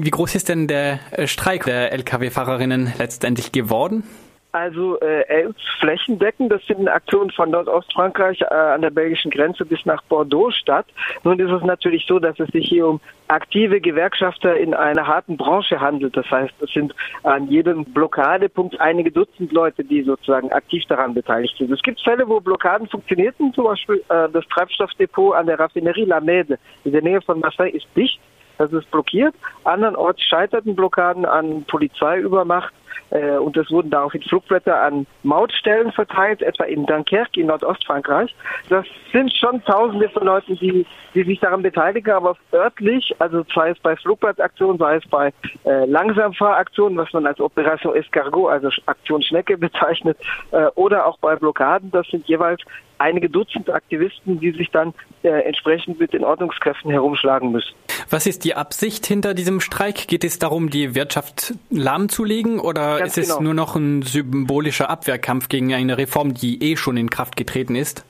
Wie groß ist denn der Streik der Lkw-Fahrerinnen letztendlich geworden? Also äh, flächendeckend. Das finden Aktionen von Nordostfrankreich äh, an der belgischen Grenze bis nach Bordeaux statt. Nun ist es natürlich so, dass es sich hier um aktive Gewerkschafter in einer harten Branche handelt. Das heißt, es sind an jedem Blockadepunkt einige Dutzend Leute, die sozusagen aktiv daran beteiligt sind. Es gibt Fälle, wo Blockaden funktionierten. Zum Beispiel äh, das Treibstoffdepot an der Raffinerie La Mede in der Nähe von Marseille ist dicht. Das ist blockiert. Andernorts scheiterten Blockaden an Polizeiübermacht äh, und es wurden daraufhin Flugblätter an Mautstellen verteilt, etwa in Dunkerque in Nordostfrankreich. Das sind schon Tausende von Leuten, die, die sich daran beteiligen, aber örtlich, also sei es bei Flugblattaktionen, sei es bei äh, Langsamfahraktionen, was man als Operation Escargot, also Aktion Schnecke bezeichnet, äh, oder auch bei Blockaden, das sind jeweils einige Dutzend Aktivisten, die sich dann äh, entsprechend mit den Ordnungskräften herumschlagen müssen. Was ist die Absicht hinter diesem Streik? Geht es darum, die Wirtschaft lahmzulegen oder Ganz ist es genau. nur noch ein symbolischer Abwehrkampf gegen eine Reform, die eh schon in Kraft getreten ist?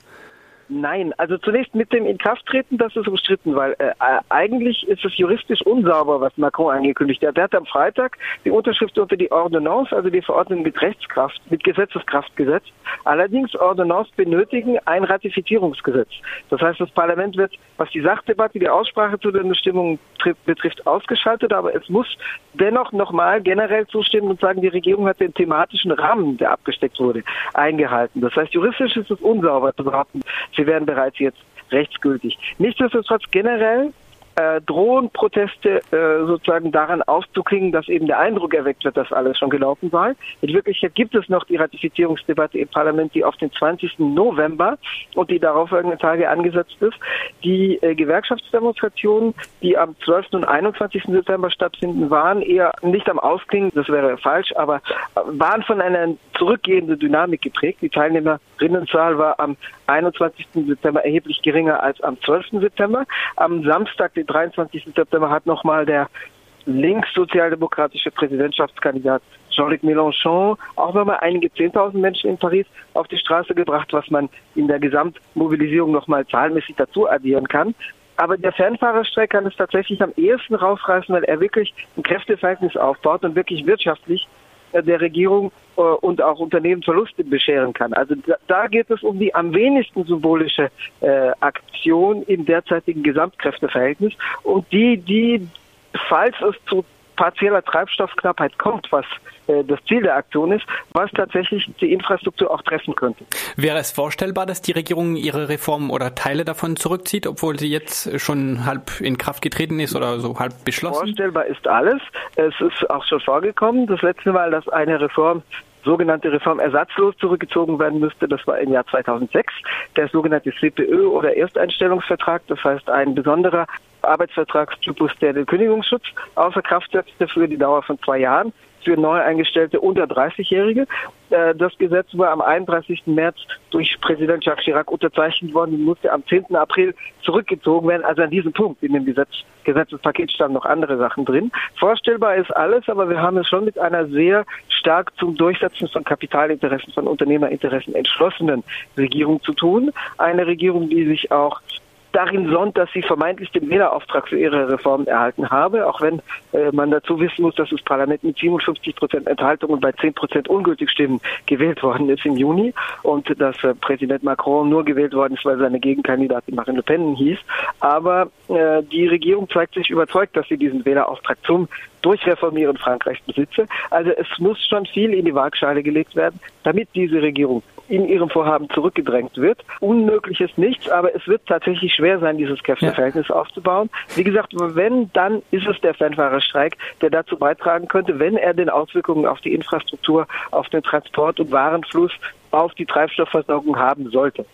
Nein, also zunächst mit dem Inkrafttreten, das ist umstritten, weil äh, eigentlich ist es juristisch unsauber, was Macron angekündigt hat. Er hat am Freitag die Unterschrift unter die Ordonnance, also die Verordnung mit Rechtskraft, mit Gesetzeskraft gesetzt. Allerdings Ordonnance benötigen ein Ratifizierungsgesetz. Das heißt, das Parlament wird, was die Sachdebatte, die Aussprache zu den Bestimmungen betrifft, ausgeschaltet, aber es muss dennoch nochmal generell zustimmen und sagen, die Regierung hat den thematischen Rahmen, der abgesteckt wurde, eingehalten. Das heißt, juristisch ist es unsauber zu behaupten, sie werden bereits jetzt rechtsgültig. Nichtsdestotrotz generell äh, drohen Proteste äh, sozusagen daran auszuklingen, dass eben der Eindruck erweckt wird, dass alles schon gelaufen sei. In Wirklichkeit gibt es noch die Ratifizierungsdebatte im Parlament, die auf den 20. November und die darauffolgenden Tage angesetzt ist. Die äh, Gewerkschaftsdemonstrationen, die am 12. und 21. September stattfinden, waren eher nicht am Ausklingen, das wäre falsch, aber äh, waren von einer zurückgehenden Dynamik geprägt. Die Teilnehmerinnenzahl war am 21. September erheblich geringer als am 12. September. Am Samstag, den 23. September, hat nochmal der linkssozialdemokratische Präsidentschaftskandidat Jean-Luc Mélenchon auch nochmal einige 10.000 Menschen in Paris auf die Straße gebracht, was man in der Gesamtmobilisierung nochmal zahlenmäßig dazu addieren kann. Aber der Fernfahrerstreik kann es tatsächlich am ehesten rausreißen, weil er wirklich ein Kräfteverhältnis aufbaut und wirklich wirtschaftlich der Regierung äh, und auch Unternehmen Verluste bescheren kann. Also da, geht es um die am wenigsten symbolische äh, Aktion im derzeitigen Gesamtkräfteverhältnis und die, die, falls es zu partieller Treibstoffknappheit kommt, was äh, das Ziel der Aktion ist, was tatsächlich die Infrastruktur auch treffen könnte. Wäre es vorstellbar, dass die Regierung ihre Reformen oder Teile davon zurückzieht, obwohl sie jetzt schon halb in Kraft getreten ist oder so halb beschlossen? Vorstellbar ist alles. Es ist auch schon vorgekommen. Das letzte Mal, dass eine Reform sogenannte Reform ersatzlos zurückgezogen werden müsste. Das war im Jahr 2006. Der sogenannte CPÖ oder Ersteinstellungsvertrag, das heißt ein besonderer Arbeitsvertragstypus, der den Kündigungsschutz außer Kraft setzte für die Dauer von zwei Jahren für neu eingestellte unter 30-Jährige. Äh, das Gesetz war am 31. März durch Präsident Jacques Chirac unterzeichnet worden und musste am 10. April zurückgezogen werden. Also an diesem Punkt in dem Gesetz, Gesetzespaket standen noch andere Sachen drin. Vorstellbar ist alles, aber wir haben es schon mit einer sehr stark zum Durchsetzen von Kapitalinteressen, von Unternehmerinteressen entschlossenen Regierung zu tun. Eine Regierung, die sich auch darin sonnt, dass sie vermeintlich den Wählerauftrag für ihre Reformen erhalten habe, auch wenn äh, man dazu wissen muss, dass das Parlament mit 57 Prozent Enthaltung und bei 10 Prozent ungültig Stimmen gewählt worden ist im Juni und dass äh, Präsident Macron nur gewählt worden ist, weil seine Gegenkandidatin Marine Le Pen hieß. Aber äh, die Regierung zeigt sich überzeugt, dass sie diesen Wählerauftrag zum Durchreformieren Frankreichs besitze. Also es muss schon viel in die Waagschale gelegt werden, damit diese Regierung in ihrem Vorhaben zurückgedrängt wird. Unmöglich ist nichts, aber es wird tatsächlich schwer sein, dieses Kräfteverhältnis ja. aufzubauen. Wie gesagt, wenn, dann ist es der Fernfahrerstreik, der dazu beitragen könnte, wenn er den Auswirkungen auf die Infrastruktur, auf den Transport und Warenfluss auf die Treibstoffversorgung haben sollte.